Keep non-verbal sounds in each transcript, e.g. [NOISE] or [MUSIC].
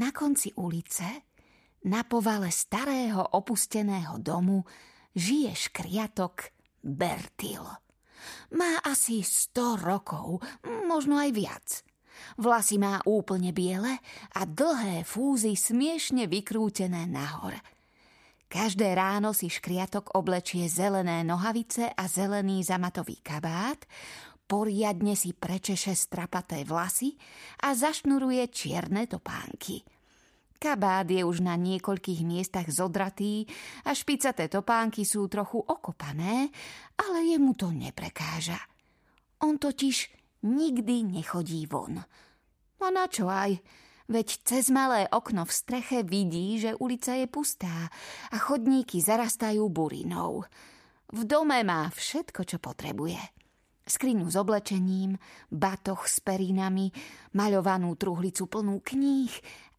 Na konci ulice, na povale starého opusteného domu, žije škriatok Bertil. Má asi 100 rokov, možno aj viac. Vlasy má úplne biele a dlhé fúzy smiešne vykrútené nahor. Každé ráno si škriatok oblečie zelené nohavice a zelený zamatový kabát, poriadne si prečeše strapaté vlasy a zašnuruje čierne topánky – Kabát je už na niekoľkých miestach zodratý a špicaté topánky sú trochu okopané, ale jemu to neprekáža. On totiž nikdy nechodí von. A na čo aj? Veď cez malé okno v streche vidí, že ulica je pustá a chodníky zarastajú burinou. V dome má všetko, čo potrebuje skriňu s oblečením, batoh s perínami, maľovanú truhlicu plnú kníh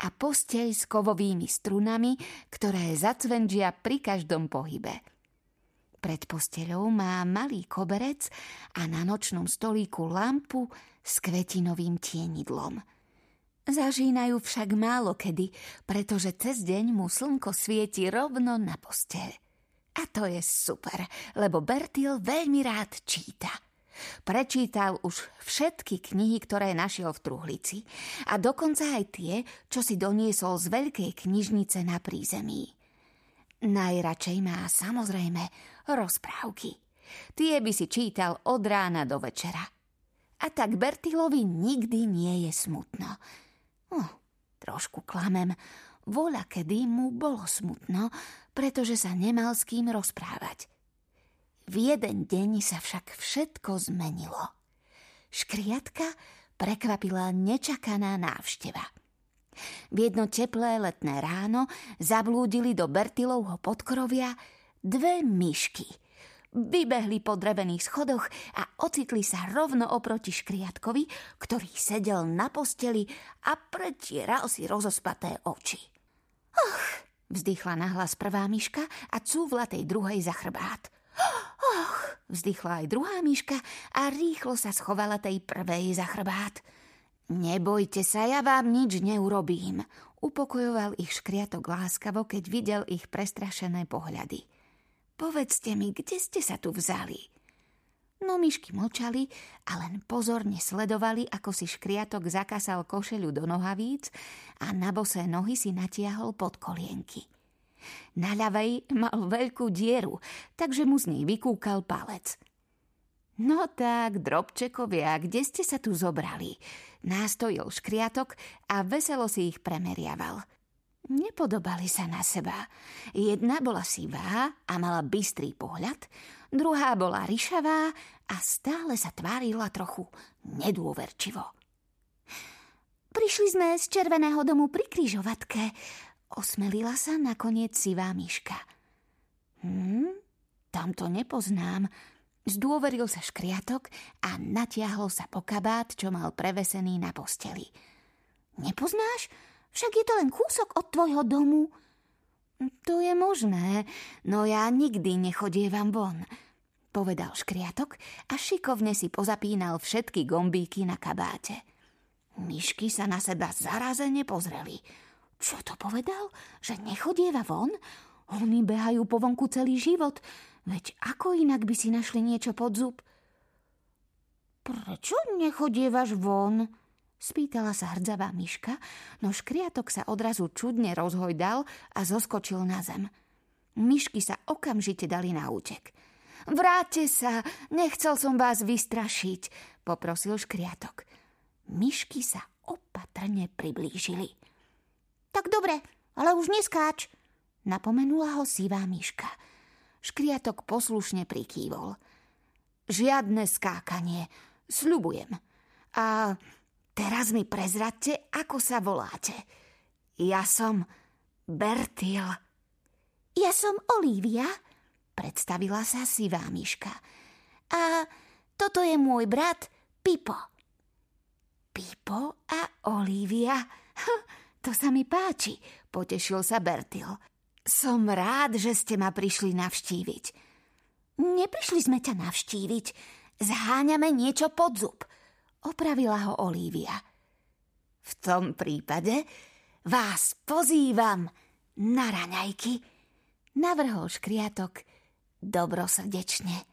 a posteľ s kovovými strunami, ktoré zacvenžia pri každom pohybe. Pred posteľou má malý koberec a na nočnom stolíku lampu s kvetinovým tienidlom. Zažínajú však málo kedy, pretože cez deň mu slnko svieti rovno na posteľ. A to je super, lebo Bertil veľmi rád číta – Prečítal už všetky knihy, ktoré našiel v truhlici a dokonca aj tie, čo si doniesol z veľkej knižnice na prízemí. Najradšej má samozrejme rozprávky. Tie by si čítal od rána do večera. A tak Bertilovi nikdy nie je smutno. Oh, trošku klamem, voľa kedy mu bolo smutno, pretože sa nemal s kým rozprávať. V jeden deň sa však všetko zmenilo. Škriatka prekvapila nečakaná návšteva. V jedno teplé letné ráno zablúdili do Bertilovho podkrovia dve myšky. Vybehli po drevených schodoch a ocitli sa rovno oproti škriatkovi, ktorý sedel na posteli a pretieral si rozospaté oči. Och, vzdychla nahlas prvá myška a cúvla tej druhej za chrbát. Och, vzdychla aj druhá myška a rýchlo sa schovala tej prvej za chrbát. Nebojte sa, ja vám nič neurobím, upokojoval ich škriatok láskavo, keď videl ich prestrašené pohľady. Povedzte mi, kde ste sa tu vzali? No myšky mlčali a len pozorne sledovali, ako si škriatok zakasal košeľu do nohavíc a na bosé nohy si natiahol pod kolienky. Na ľavej mal veľkú dieru, takže mu z nej vykúkal palec. No tak, drobčekovia, kde ste sa tu zobrali? Nástojil škriatok a veselo si ich premeriaval. Nepodobali sa na seba. Jedna bola sivá a mala bystrý pohľad, druhá bola ryšavá a stále sa tvárila trochu nedôverčivo. Prišli sme z Červeného domu pri kryžovatke. Osmelila sa nakoniec sivá myška. Hm, tam to nepoznám. Zdôveril sa škriatok a natiahol sa po kabát, čo mal prevesený na posteli. Nepoznáš? Však je to len kúsok od tvojho domu. To je možné, no ja nikdy nechodievam von, povedal škriatok a šikovne si pozapínal všetky gombíky na kabáte. Myšky sa na seba zarazene pozreli – čo to povedal? Že nechodieva von? Oni behajú po vonku celý život. Veď ako inak by si našli niečo pod zub? Prečo nechodievaš von? Spýtala sa hrdzavá myška, no škriatok sa odrazu čudne rozhojdal a zoskočil na zem. Myšky sa okamžite dali na útek. Vráťte sa, nechcel som vás vystrašiť, poprosil škriatok. Myšky sa opatrne priblížili. Tak dobre, ale už neskáč, napomenula ho sivá myška. Škriatok poslušne prikývol. Žiadne skákanie, sľubujem. A teraz mi prezradte, ako sa voláte. Ja som Bertil. Ja som Olivia, predstavila sa sivá myška. A toto je môj brat Pipo. Pipo a Olivia? [LAUGHS] To sa mi páči, potešil sa Bertil. Som rád, že ste ma prišli navštíviť. Neprišli sme ťa navštíviť. Zháňame niečo pod zub. Opravila ho Olívia. V tom prípade vás pozývam na raňajky, navrhol škriatok dobrosrdečne.